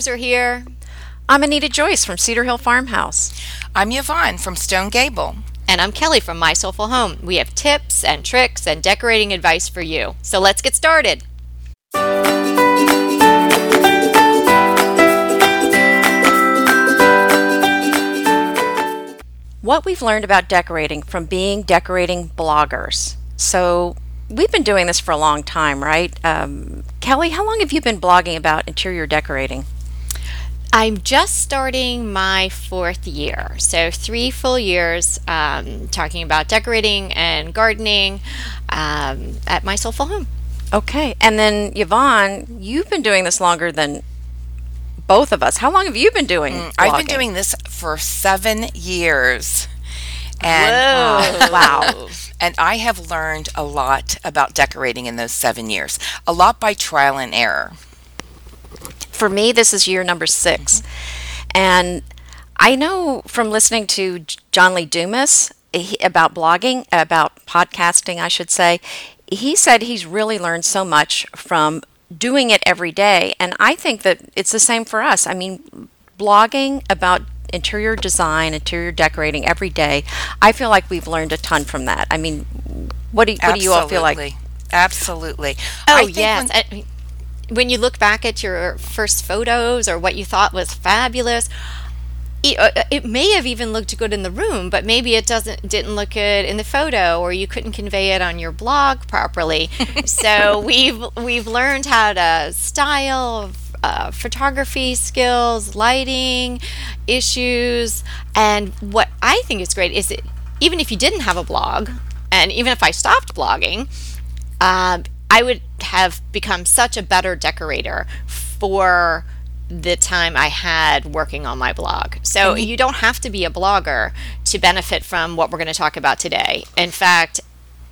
listeners are here. I'm Anita Joyce from Cedar Hill Farmhouse. I'm Yvonne from Stone Gable. And I'm Kelly from My Soulful Home. We have tips and tricks and decorating advice for you. So let's get started. What we've learned about decorating from being decorating bloggers. So, we've been doing this for a long time, right? Um, Kelly, how long have you been blogging about interior decorating? I'm just starting my fourth year. So, three full years um, talking about decorating and gardening um, at my soulful home. Okay. And then, Yvonne, you've been doing this longer than both of us. How long have you been doing? Mm, I've been doing this for seven years. And Whoa. uh, wow. And I have learned a lot about decorating in those seven years. A lot by trial and error. For me, this is year number 6 mm-hmm. And I know from listening to John Lee Dumas eh, he, about blogging, about podcasting, I should say, he said he's really learned so much from doing it every day. And I think that it's the same for us. I mean, blogging about interior design, interior decorating every day, I feel like we've learned a ton from that. I mean, what do, what do you all feel like? Absolutely. Oh, I think yes. when- I- when you look back at your first photos or what you thought was fabulous, it, uh, it may have even looked good in the room, but maybe it doesn't didn't look good in the photo, or you couldn't convey it on your blog properly. so we've we've learned how to style. Uh, photography skills, lighting issues, and what I think is great is that even if you didn't have a blog, and even if I stopped blogging, um, I would have become such a better decorator for the time I had working on my blog. So you don't have to be a blogger to benefit from what we're going to talk about today. In fact,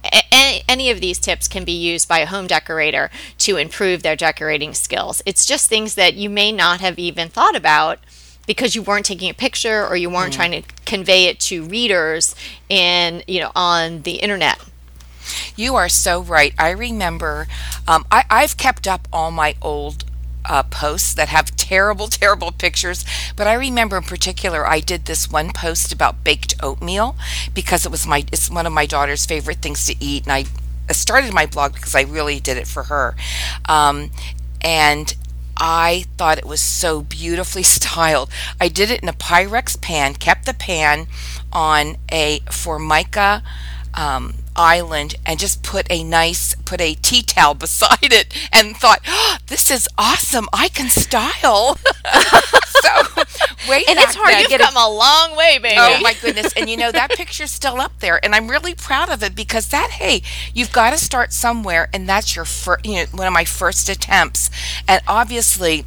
a- any, any of these tips can be used by a home decorator to improve their decorating skills. It's just things that you may not have even thought about because you weren't taking a picture or you weren't mm. trying to convey it to readers in, you know, on the internet. You are so right. I remember um, I, I've kept up all my old uh, posts that have terrible, terrible pictures. But I remember in particular, I did this one post about baked oatmeal because it was my it's one of my daughter's favorite things to eat, and I started my blog because I really did it for her, um, and. I thought it was so beautifully styled. I did it in a Pyrex pan, kept the pan on a Formica um, island and just put a nice put a tea towel beside it and thought oh, this is awesome i can style so way And it's hard to then- You've get a- come a long way, baby. Oh my goodness. And you know, that picture's still up there. And I'm really proud of it because that, hey, you've got to start somewhere. And that's your first, you know, one of my first attempts. And obviously,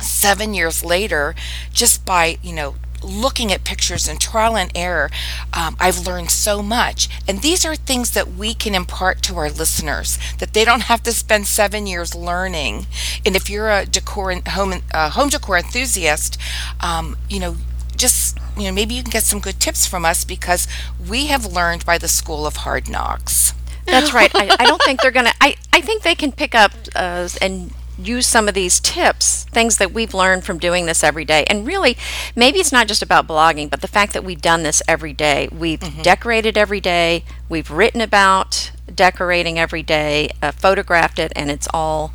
seven years later, just by, you know, looking at pictures and trial and error, um, I've learned so much. And these are things that we can impart to our listeners that they don't have to spend seven years learning. And if you're a decor home uh, home decor enthusiast, um, you know, just you know, maybe you can get some good tips from us because we have learned by the school of hard knocks. That's right. I, I don't think they're to, I, I think they can pick up uh, and use some of these tips, things that we've learned from doing this every day. And really, maybe it's not just about blogging, but the fact that we've done this every day. We've decorated every day, we've written about decorating every day, uh, photographed it, and it's all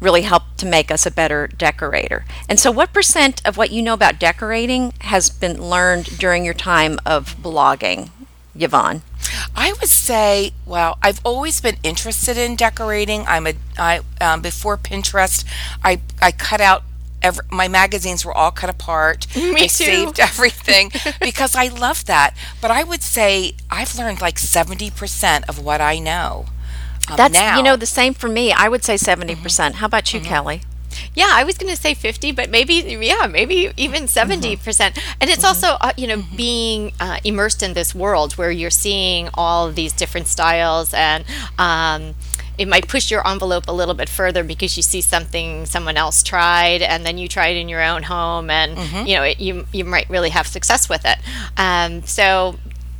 really helped to make us a better decorator. And so, what percent of what you know about decorating has been learned during your time of blogging, Yvonne? I would say, well, I've always been interested in decorating. I'm a I um, before Pinterest, I I cut out every, my magazines were all cut apart. Me I too. saved everything because I love that. But I would say I've learned like 70% of what I know. Um, That's now. you know the same for me. I would say 70%. percent How about you, Kelly? Yeah, I was going to say 50, but maybe, yeah, maybe even 70%. percent. And it's also, uh, you know, being uh, immersed in this world where you're seeing all these different styles and, um, it might push your envelope a little bit further because you see something someone else tried and then you try it in your own home and you know it, you you might really have success with it. Um, so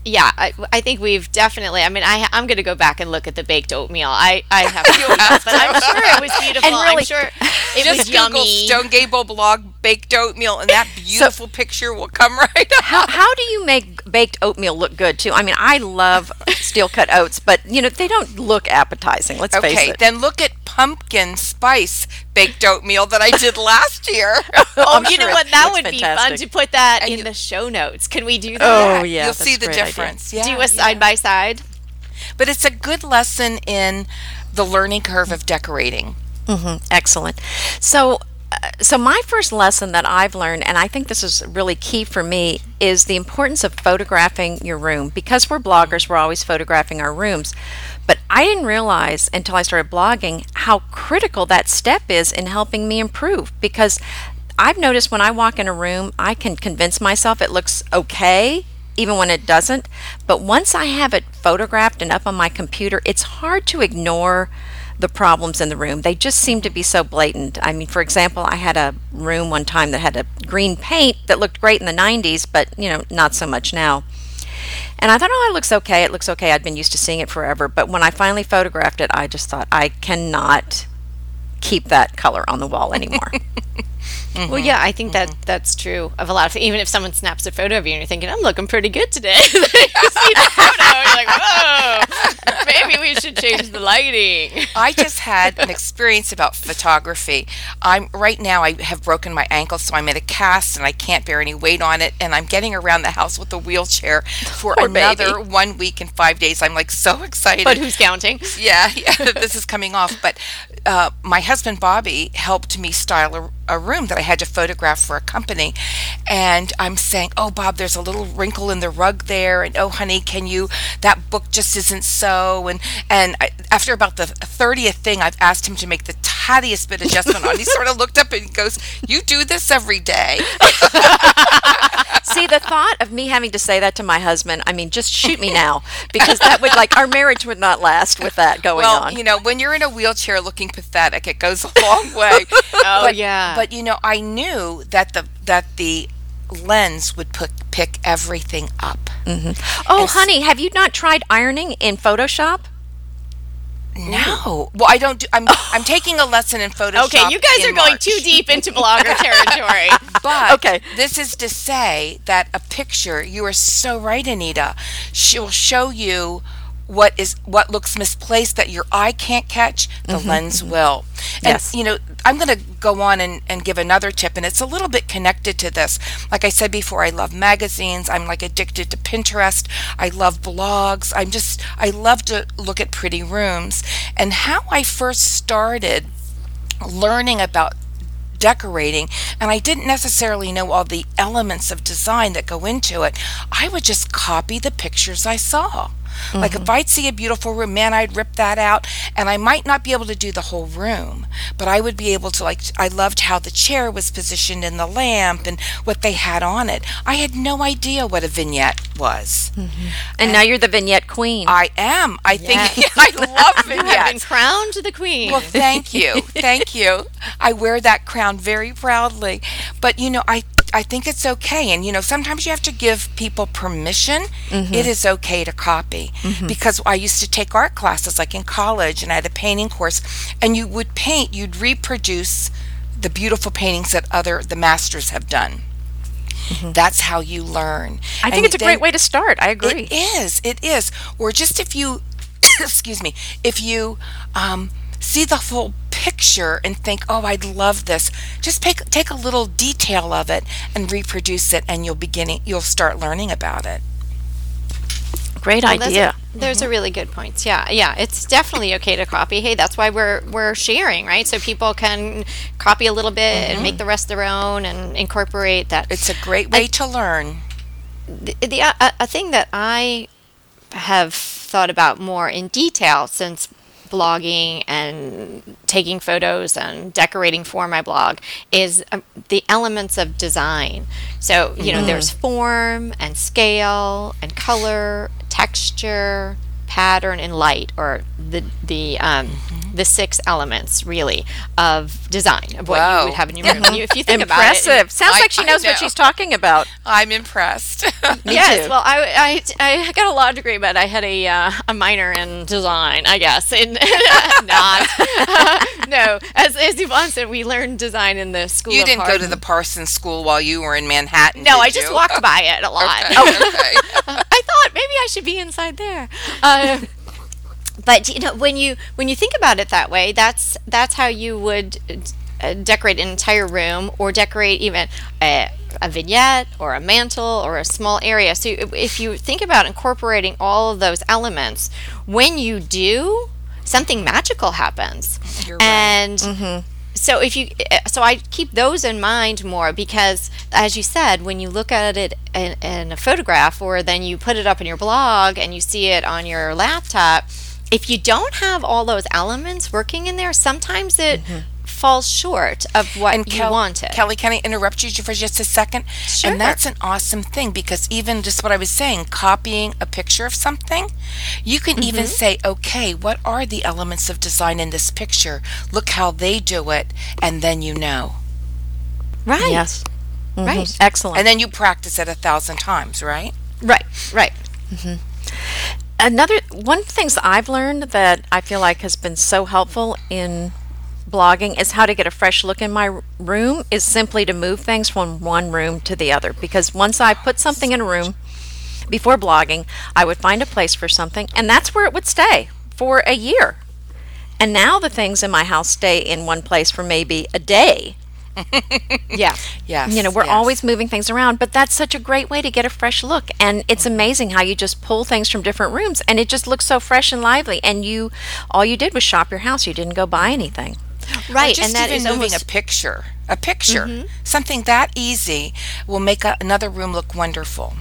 yeah I, I think we've definitely i mean I, i'm going to go back and look at the baked oatmeal. I, I have, have but i'm sure it was beautiful. And really- i'm sure it Just was Google yummy. Stone Gable blog baked oatmeal, and that beautiful picture will come right up. How, how do you make baked oatmeal look good too? I mean, I love steel cut oats, but you know they don't look appetizing. Let's face Okay, it. then look at pumpkin spice baked oatmeal that I did last year. Oh, I'm you sure know what? That looks would be fun to put that And in you- the show notes. Can we do oh, that? Oh yeah, You'll that's see the great idea. difference. Yeah, do a yeah. side by side. But it's a good lesson in the learning curve of decorating. Mm-hmm, excellent. So, so my first lesson that I've learned, and I think this is really key for me, is the importance of photographing your room. Because we're bloggers, we're always photographing our rooms. But I didn't realize until I started blogging how critical that step is in helping me improve. Because I've noticed when I walk in a room, I can convince myself it looks okay, even when it doesn't. But once I have it photographed and up on my computer, it's hard to ignore the problems in the room. They just seem to be so blatant. I mean, for example, I had a room one time that had a green paint that looked great in the 90s, but, you know, not so much now. And I thought, oh, it looks okay. It looks okay. I'd been used to seeing it forever. But when I finally photographed it, I just thought, I cannot keep that color on the wall anymore. Well, yeah, I think that that's true of a lot of even if someone snaps a photo of you and you're thinking I'm looking pretty good today, you see the photo, you're like, whoa, maybe we should change the lighting. I just had an experience about photography. I'm right now I have broken my ankle so I'm in a cast and I can't bear any weight on it and I'm getting around the house with a wheelchair for Poor another 1 week and 5 days. I'm like so excited. But who's counting? yeah, yeah, this is coming off. But uh, my husband Bobby helped me style a, a room that I had to photograph for a company, and I'm saying, "Oh, Bob, there's a little wrinkle in the rug there," and "Oh, honey, can you? That book just isn't so." And and I, after about the thirtieth thing, I've asked him to make the tiniest bit adjustment on. He sort of looked up and he goes, "You do this every day." See, the thought of me having to say that to my husband, I mean, just shoot me now because that would like our marriage would not last with that going well, on. you know, when you're in a wheelchair looking pathetic, it goes a long way. Oh, but, yeah. But you know, I knew that the that the lens would put pick everything up. Mm-hmm. oh, honey, have you not tried ironing in Photoshop? No. Well, I don't do I'm I'm taking a lesson in Photoshop. Okay, you guys are going March. too deep into blogger territory. But Okay. this is to say that a picture, you are so right, Anita. She'll show you what is what looks misplaced that your eye can't catch, the lens will. And Mm-hmm, Yes. you know, I'm going to go on and, and give another tip, and it's a little bit connected to this. Like I said before, I love magazines. I'm like addicted to Pinterest. I love blogs. I'm just, I love to look at pretty rooms. And how I first started learning about decorating and I didn't necessarily know all the elements of design that go into it. I would just copy the pictures I saw. Like if mm-hmm. I'd see a beautiful room, man, I'd rip that out and I might not be able to do the whole room, but I would be able to like I loved how the chair was positioned in the lamp and what they had on it. I had no idea what a vignette was. Mm-hmm. And now you're the vignette queen. I am. I think I love You have been crowned the queen. Well, thank you. Thank you. I wear that crown very proudly. But, you know, I I think it's okay. And, you know, sometimes you have to give people permission. Mm-hmm. It is okay to copy. Mm-hmm. Because I used to take art classes like in college and I had a painting course and you would paint, you'd reproduce the beautiful paintings that other the masters have done. Mm-hmm. That's how you learn. I think And it's a then- great way to start. I agree. it is. It is. Or just if you, excuse me, if you um, see the full picture and think, "Oh, I'd love this," just take take a little detail of it and reproduce it, and you'll beginning you'll start learning about it. Great Well, that's idea. A, those are really good points. Yeah, yeah, it's definitely okay to copy. Hey, that's why we're we're sharing, right? So people can copy a little bit and make mm-hmm. the rest their own and incorporate that. It's a great way to learn. the, the a, a thing that I have thought about more in detail since blogging and taking photos and decorating for my blog is um, the elements of design. So, you know, there's form and scale and color, texture, pattern and light or the the um, the six elements really of design of what Wow. you would have in your room. You- if you think about it, Impressive. Sounds I- like she knows know. what she's talking about. I'm impressed. yes. too. Well, I, I, I got a law degree, but I had a uh, a minor in design, I guess. In, not. no, as as Yvonne said, we learned design in the school. you of didn't go to the Parsons School while you were in Manhattan. No, did I just you? walked by it a lot. Okay, okay. I thought maybe I should be inside there. Uh, but you know, when you when you think about it that way, that's that's how you would uh, decorate an entire room, or decorate even a, a vignette, or a mantle, or a small area. So if if you think about incorporating all of those elements, when you do, something magical happens, You're right. and so if you eh, so i keep those in mind more because as you said when you look at it in, in a photograph or then you put it up in your blog and you see it on your laptop if you don't have all those elements working in there sometimes it mm-hmm. Falls short of what and you Kel- wanted Kelly, can I interrupt you for just a second? Sure. And that's an awesome thing because even just what I was saying, copying a picture of something, you can even Mm-hmm. say, okay, what are the elements of design in this picture? Look how they do it, and then you know. right Yes. right Mm-hmm. Excellent. And then you practice it a thousand times, right? right right Another one of the things I've learned that I feel like has been so helpful in blogging is how to get a fresh look in my room is simply to move things from one room to the other because once I put something in a room before blogging, I would find a place for something and that's where it would stay for a year. And now the things in my house stay in one place for maybe a day. yeah Yes. You know, we're yes. always moving things around, but that's such a great way to get a fresh look. And it's mm-hmm. amazing how you just pull things from different rooms and it just looks so fresh and lively. And you, all you did was shop your house. You didn't go buy anything. Right just and that even is moving almost a picture, a picture, Mm-hmm. something that easy will make a, another room look wonderful.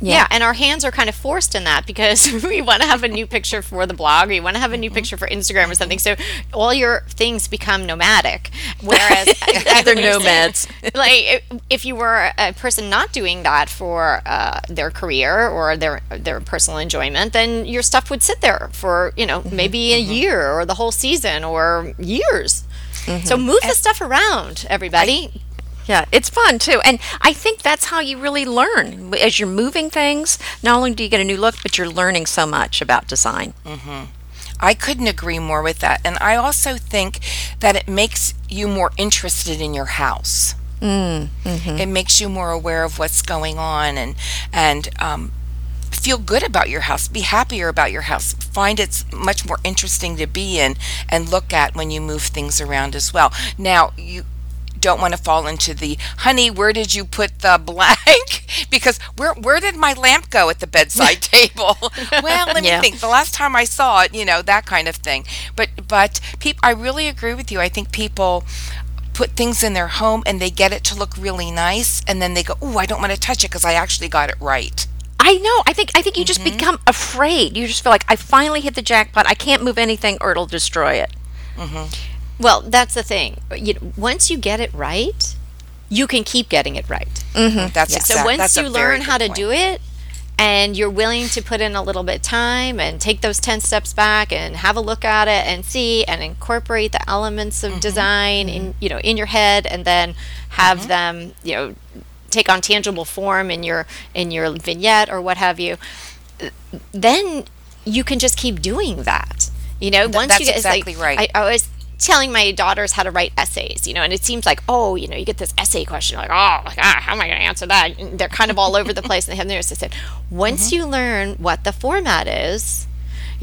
Yeah. and our hands are kind of forced in that because we want to have a new picture for the blog, or you want to have a new picture for Instagram or something. So all your things become nomadic. Whereas They're nomads. like if- if you were a person not doing that for uh, their career or their their personal enjoyment, then your stuff would sit there for you know maybe a year or the whole season or years. So move the stuff around, everybody. Yeah, it's fun too. And I think that's how you really learn. As you're moving things, not only do you get a new look, but you're learning so much about design. I couldn't agree more with that. And I also think that it makes you more interested in your house. Mm, It makes you more aware of what's going on and and um, feel good about your house. Be happier about your house. Find it's much more interesting to be in and look at when you move things around as well. Now you don't want to fall into the honey where did you put the blank because where where did my lamp go at the bedside table well let me Yeah. think the last time i saw it you know that kind of thing but but peop i really agree with you i think people put things in their home and they get it to look really nice and then they go oh i don't want to touch it because i actually got it right I know. I think I think you just become afraid. You just feel like I finally hit the jackpot. I can't move anything or it'll destroy it. Well, that's the thing. You know, once you get it right, you can keep getting it right. that's exact, So once that's you learn how to point. do it and you're willing to put in a little bit of time and take those 10 steps back and have a look at it and see and incorporate the elements Mm-hmm. of design in you know in your head and then have Mm-hmm. them you know take on tangible form in your in your vignette or what have you then you can just keep doing that you know once that's you get it's like- exactly right. I, I was telling my daughters how to write essays you know and it seems like oh you know you get this essay question like oh like, ah, how am i going to answer that and they're kind of all over the place and they have I said once Mm-hmm. you learn what the format is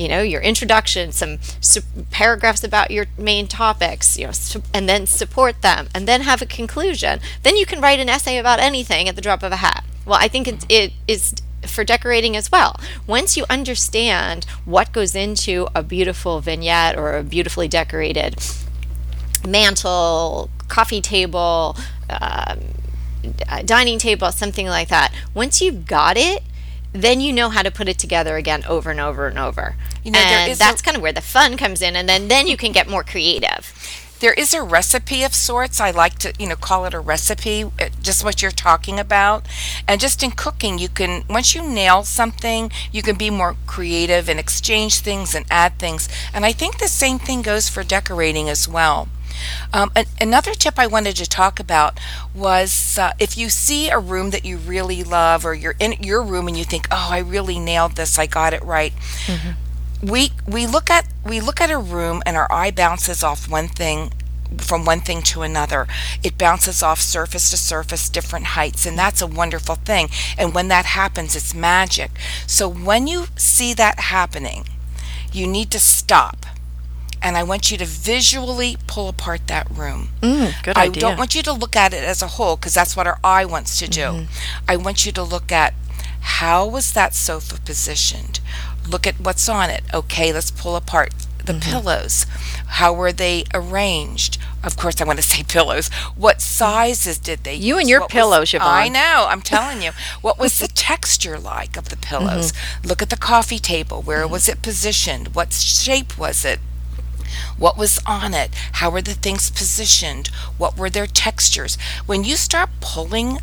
you know your introduction some su- paragraphs about your main topics you know su- and then support them and then have a conclusion. Then you can write an essay about anything at the drop of a hat. Well i think it, it is for decorating as well. Once you understand what goes into a beautiful vignette or a beautifully decorated mantle coffee table um, dining table something like that once you've got it then you know how to put it together again over and over and over You know, there and is a- that's kind of where the fun comes in and then then you can get more creative there is a recipe of sorts. I like to, you know, call it a recipe, uh, just what you're talking about. And just in cooking, you can, once you nail something, you can be more creative and exchange things and add things. And I think the same thing goes for decorating as well. Um, an- another tip I wanted to talk about was uh, if you see a room that you really love, or you're in your room and you think, "Oh, I really nailed this. I got it right." We we look at we look at a room and our eye bounces off one thing from one thing to another. It bounces off surface to surface, different heights, and that's a wonderful thing. And when that happens, it's magic. So when you see that happening, you need to stop and I want you to visually pull apart that room. Mm, good I idea. don't want you to look at it as a whole because that's what our eye wants to do. Mm-hmm. I want you to look at how was that sofa positioned? Look at what's on it. Okay, let's pull apart the Mm-hmm. pillows. How were they arranged? Of course, I want to say pillows. What sizes did they You and use? your What was- pillows, I know. I'm telling you. What was the texture like of the pillows? Mm-hmm. Look at the coffee table. Where was it positioned? What shape was it? What was on it? How were the things positioned? What were their textures? When you start pulling,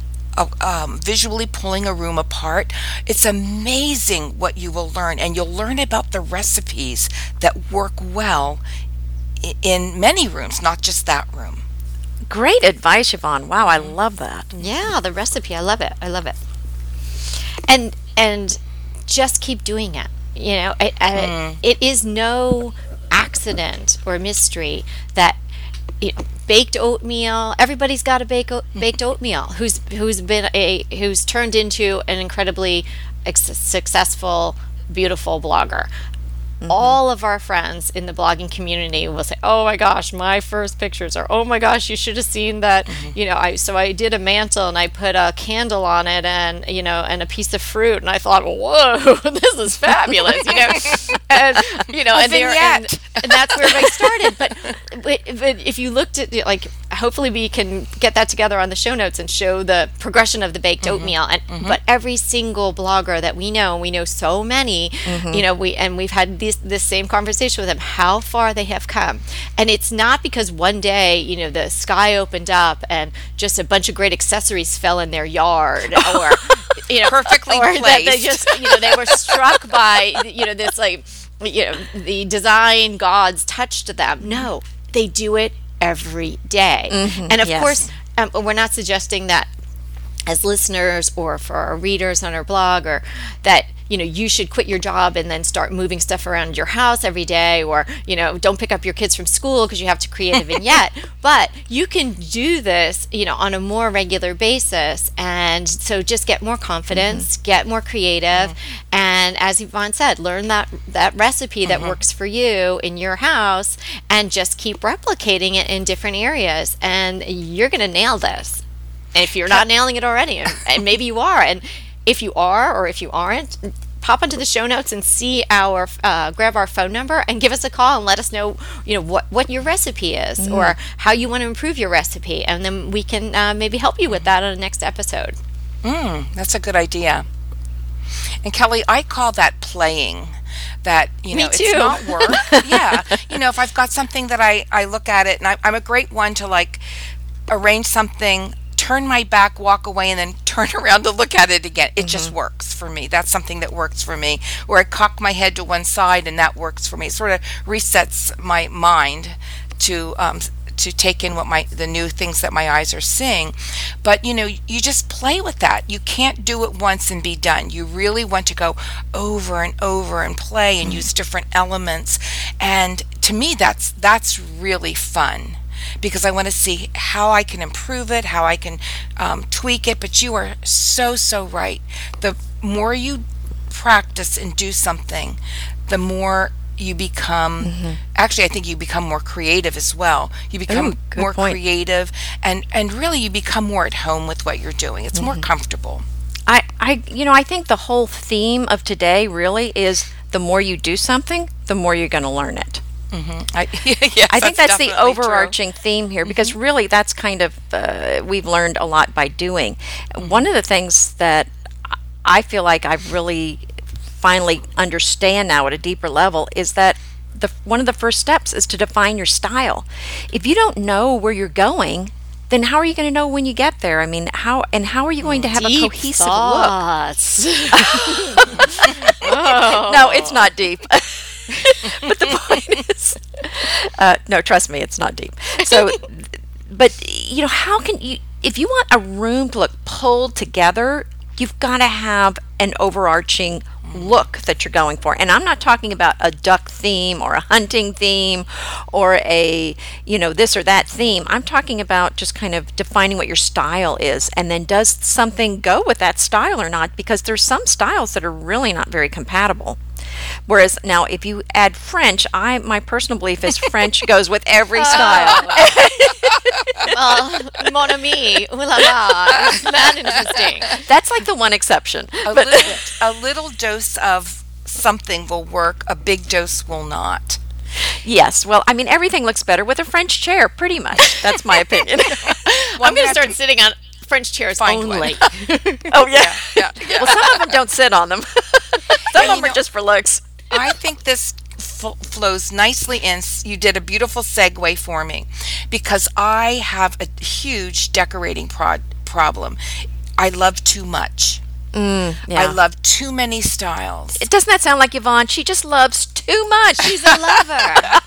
um, visually pulling a room apart, it's amazing what you will learn. And you'll learn about the recipes that work well in many rooms, not just that room. Great advice, Yvonne. Wow, I love that. Yeah, the recipe. I love it. I love it. And and just keep doing it. You know, I, I, it is no accident or mystery that you know, baked oatmeal. Everybody's got a baked oat, mm. baked oatmeal. Who's who's been a who's turned into an incredibly ex- successful, beautiful blogger. Mm-hmm. All of our friends in the blogging community will say, "Oh my gosh, my first pictures," or "Oh my gosh, you should have seen that." Mm-hmm. You know, I so I did a mantle and I put a candle on it and you know and a piece of fruit and I thought, "Whoa, this is fabulous!" You know, and you know, and, they're- and, and that's where I started. But, but if you looked at like, hopefully we can get that together on the show notes and show the progression of the baked mm-hmm. oatmeal. And mm-hmm. but every single blogger that we know, and we know so many, mm-hmm. you know, we and we've had this this same conversation with them, how far they have come, and it's not because one day you know the sky opened up and just a bunch of great accessories fell in their yard or. You know, Perfectly or that they just you know they were struck by you know this like you know the design gods touched them. No they do it every day. Mm-hmm. and of yes. course um, we're not suggesting that as listeners or for our readers on our blog or that you know you should quit your job and then start moving stuff around your house every day or you know don't pick up your kids from school because you have to create a vignette. But you can do this you know on a more regular basis. And so just get more confidence mm-hmm. get more creative mm-hmm. and as Yvonne said learn that that recipe that works for you in your house and just keep replicating it in different areas. And you're going to nail this. If you're not nailing it already and, and maybe you are and if you are or if you aren't pop into the show notes and see our uh, grab our phone number and give us a call and let us know you know what what your recipe is or how you want to improve your recipe. And then we can uh, maybe help you with that on the next episode. Mm, that's a good idea. And Kelly, I call that playing. That you know, it's not work. yeah, you know, if I've got something that I I look at it, and I, I'm a great one to like arrange something, turn my back, walk away, and then turn around to look at it again. It just works for me. That's something that works for me. Or I cock my head to one side, and that works for me. It sort of resets my mind to um, to take in what my the new things that my eyes are seeing but you know you just play with that you can't do it once and be done you really want to go over and over and play and use different elements and to me that's that's really fun because I want to see how I can improve it, how I can um, tweak it. But you are so, so right. The more you practice and do something, the more you become mm-hmm. actually i think you become more creative as well you become Ooh, more point. creative and and really you become more at home with what you're doing it's more mm-hmm. comfortable I, I, you know, I think the whole theme of today really is the more you do something, the more you're going to learn it. Mm-hmm. I, yes, I think that's, the definitely true. overarching theme here because really that's kind of uh, we've learned a lot by doing. One of the things that I feel like I've really finally understand now at a deeper level is that the one of the first steps is to define your style. If you don't know where you're going, then how are you going to know when you get there? I mean, how and how are you going to have Deep a cohesive look? thoughts. No, it's not deep. but the point is, uh, no, trust me, it's not deep. So, but you know, how can you? If you want a room to look pulled together, you've got to have an overarching look that you're going for. And I'm not talking about a duck theme or a hunting theme or a, you know, this or that theme. I'm talking about just kind of defining what your style is and then does something go with that style or not because there's some styles that are really not very compatible. Whereas now, if you add French, I my personal belief is French goes with every oh, style. well, mon ami, ooh la la, isn't that interesting? That's like the one exception. A little, a little dose of something will work. A big dose will not. Yes, well, I mean, everything looks better with a French chair, pretty much. That's my opinion. well, I'm going to start sitting on French chairs find only. oh yeah. Yeah, yeah. Well, some of them don't sit on them. Some you of them know- are just for looks. I think this f- flows nicely in. You did a beautiful segue for me because I have a huge decorating prod- problem. I love too much. Yeah. I love too many styles. It doesn't that sound like Yvonne? She just loves too much. She's a lover.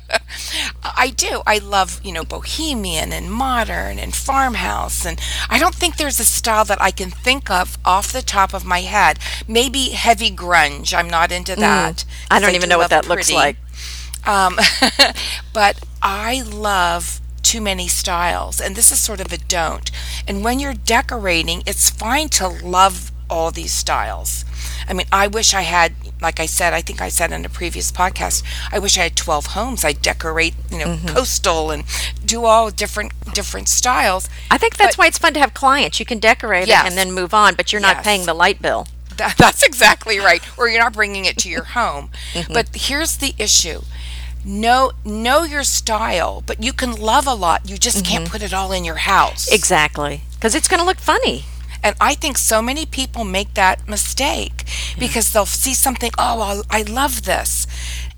I do. I love, you know, bohemian and modern and farmhouse. And I don't think there's a style that I can think of off the top of my head. Maybe heavy grunge. I'm not into that. Mm. I don't even do know what that looks like. Um, but I love too many styles, and this is sort of a don't. And when you're decorating, it's fine to love all these styles. I mean, I wish I had, like I said, I think I said in a previous podcast, I wish I had 12 homes. I decorate, you know, Mm-hmm. coastal and do all different different styles. I think that's But- why it's fun to have clients. You can decorate Yes. it and then move on, but you're not Yes. paying the light bill. That, that's exactly right. Or you're not bringing it to your home. Mm-hmm. But here's the issue. Know know your style, but you can love a lot. You just can't Mm-hmm. put it all in your house. Exactly. Because it's going to look funny. And I think so many people make that mistake because they'll see something, oh, I'll- I love this.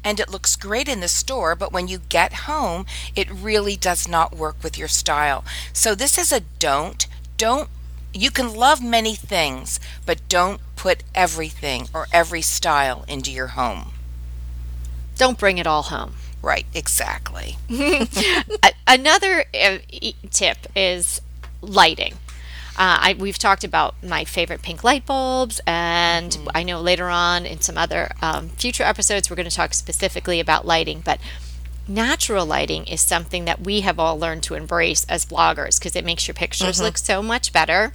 And it looks great in the store, but when you get home, it really does not work with your style. So this is a don't. Don't, you can love many things, but don't put everything or every style into your home. Don't bring it all home. Right, exactly. Another uh, tip is lighting. Uh, I, we've talked about my favorite pink light bulbs, and I know later on in some other um, future episodes we're going to talk specifically about lighting. But natural lighting is something that we have all learned to embrace as bloggers because it makes your pictures look so much better,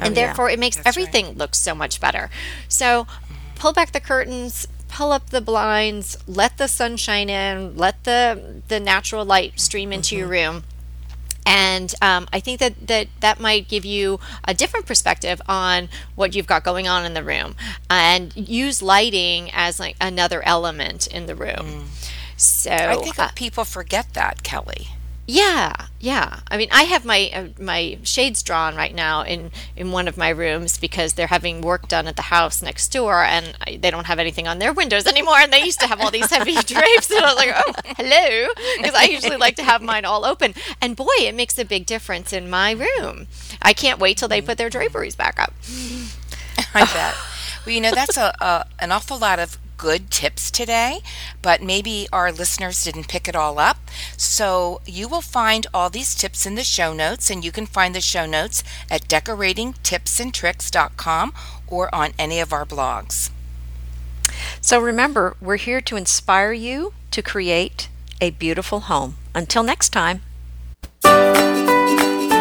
and yeah. therefore it makes That's right. everything look so much better. So pull back the curtains. Pull up the blinds, let the sun shine in, let the the natural light stream into your room and um, I think that, that that might give you a different perspective on what you've got going on in the room, and use lighting as like another element in the room. So I think uh, people forget that, Kelly. Yeah, yeah. I mean, I have my uh, my shades drawn right now in in one of my rooms because they're having work done at the house next door, and I, they don't have anything on their windows anymore. And they used to have all these heavy drapes, and I was like, oh, hello, because I usually like to have mine all open. And boy, it makes a big difference in my room. I can't wait till they put their draperies back up. I bet. Well, you know, that's a, a an awful lot of good tips today, but maybe our listeners didn't pick it all up. So you will find all these tips in the show notes, and you can find the show notes at decoratingtipsandtricks.com or on any of our blogs. So remember, we're here to inspire you to create a beautiful home. Until next time.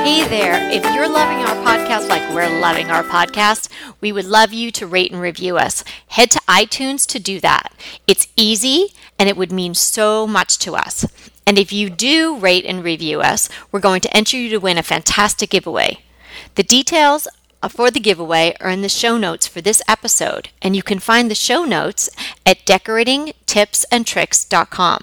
Hey there. If you're loving our podcast like we're loving our podcast, we would love you to rate and review us. Head to iTunes to do that. It's easy and it would mean so much to us. And if you do rate and review us, we're going to enter you to win a fantastic giveaway. The details for the giveaway are in the show notes for this episode, and you can find the show notes at decoratingtipsandtricks.com.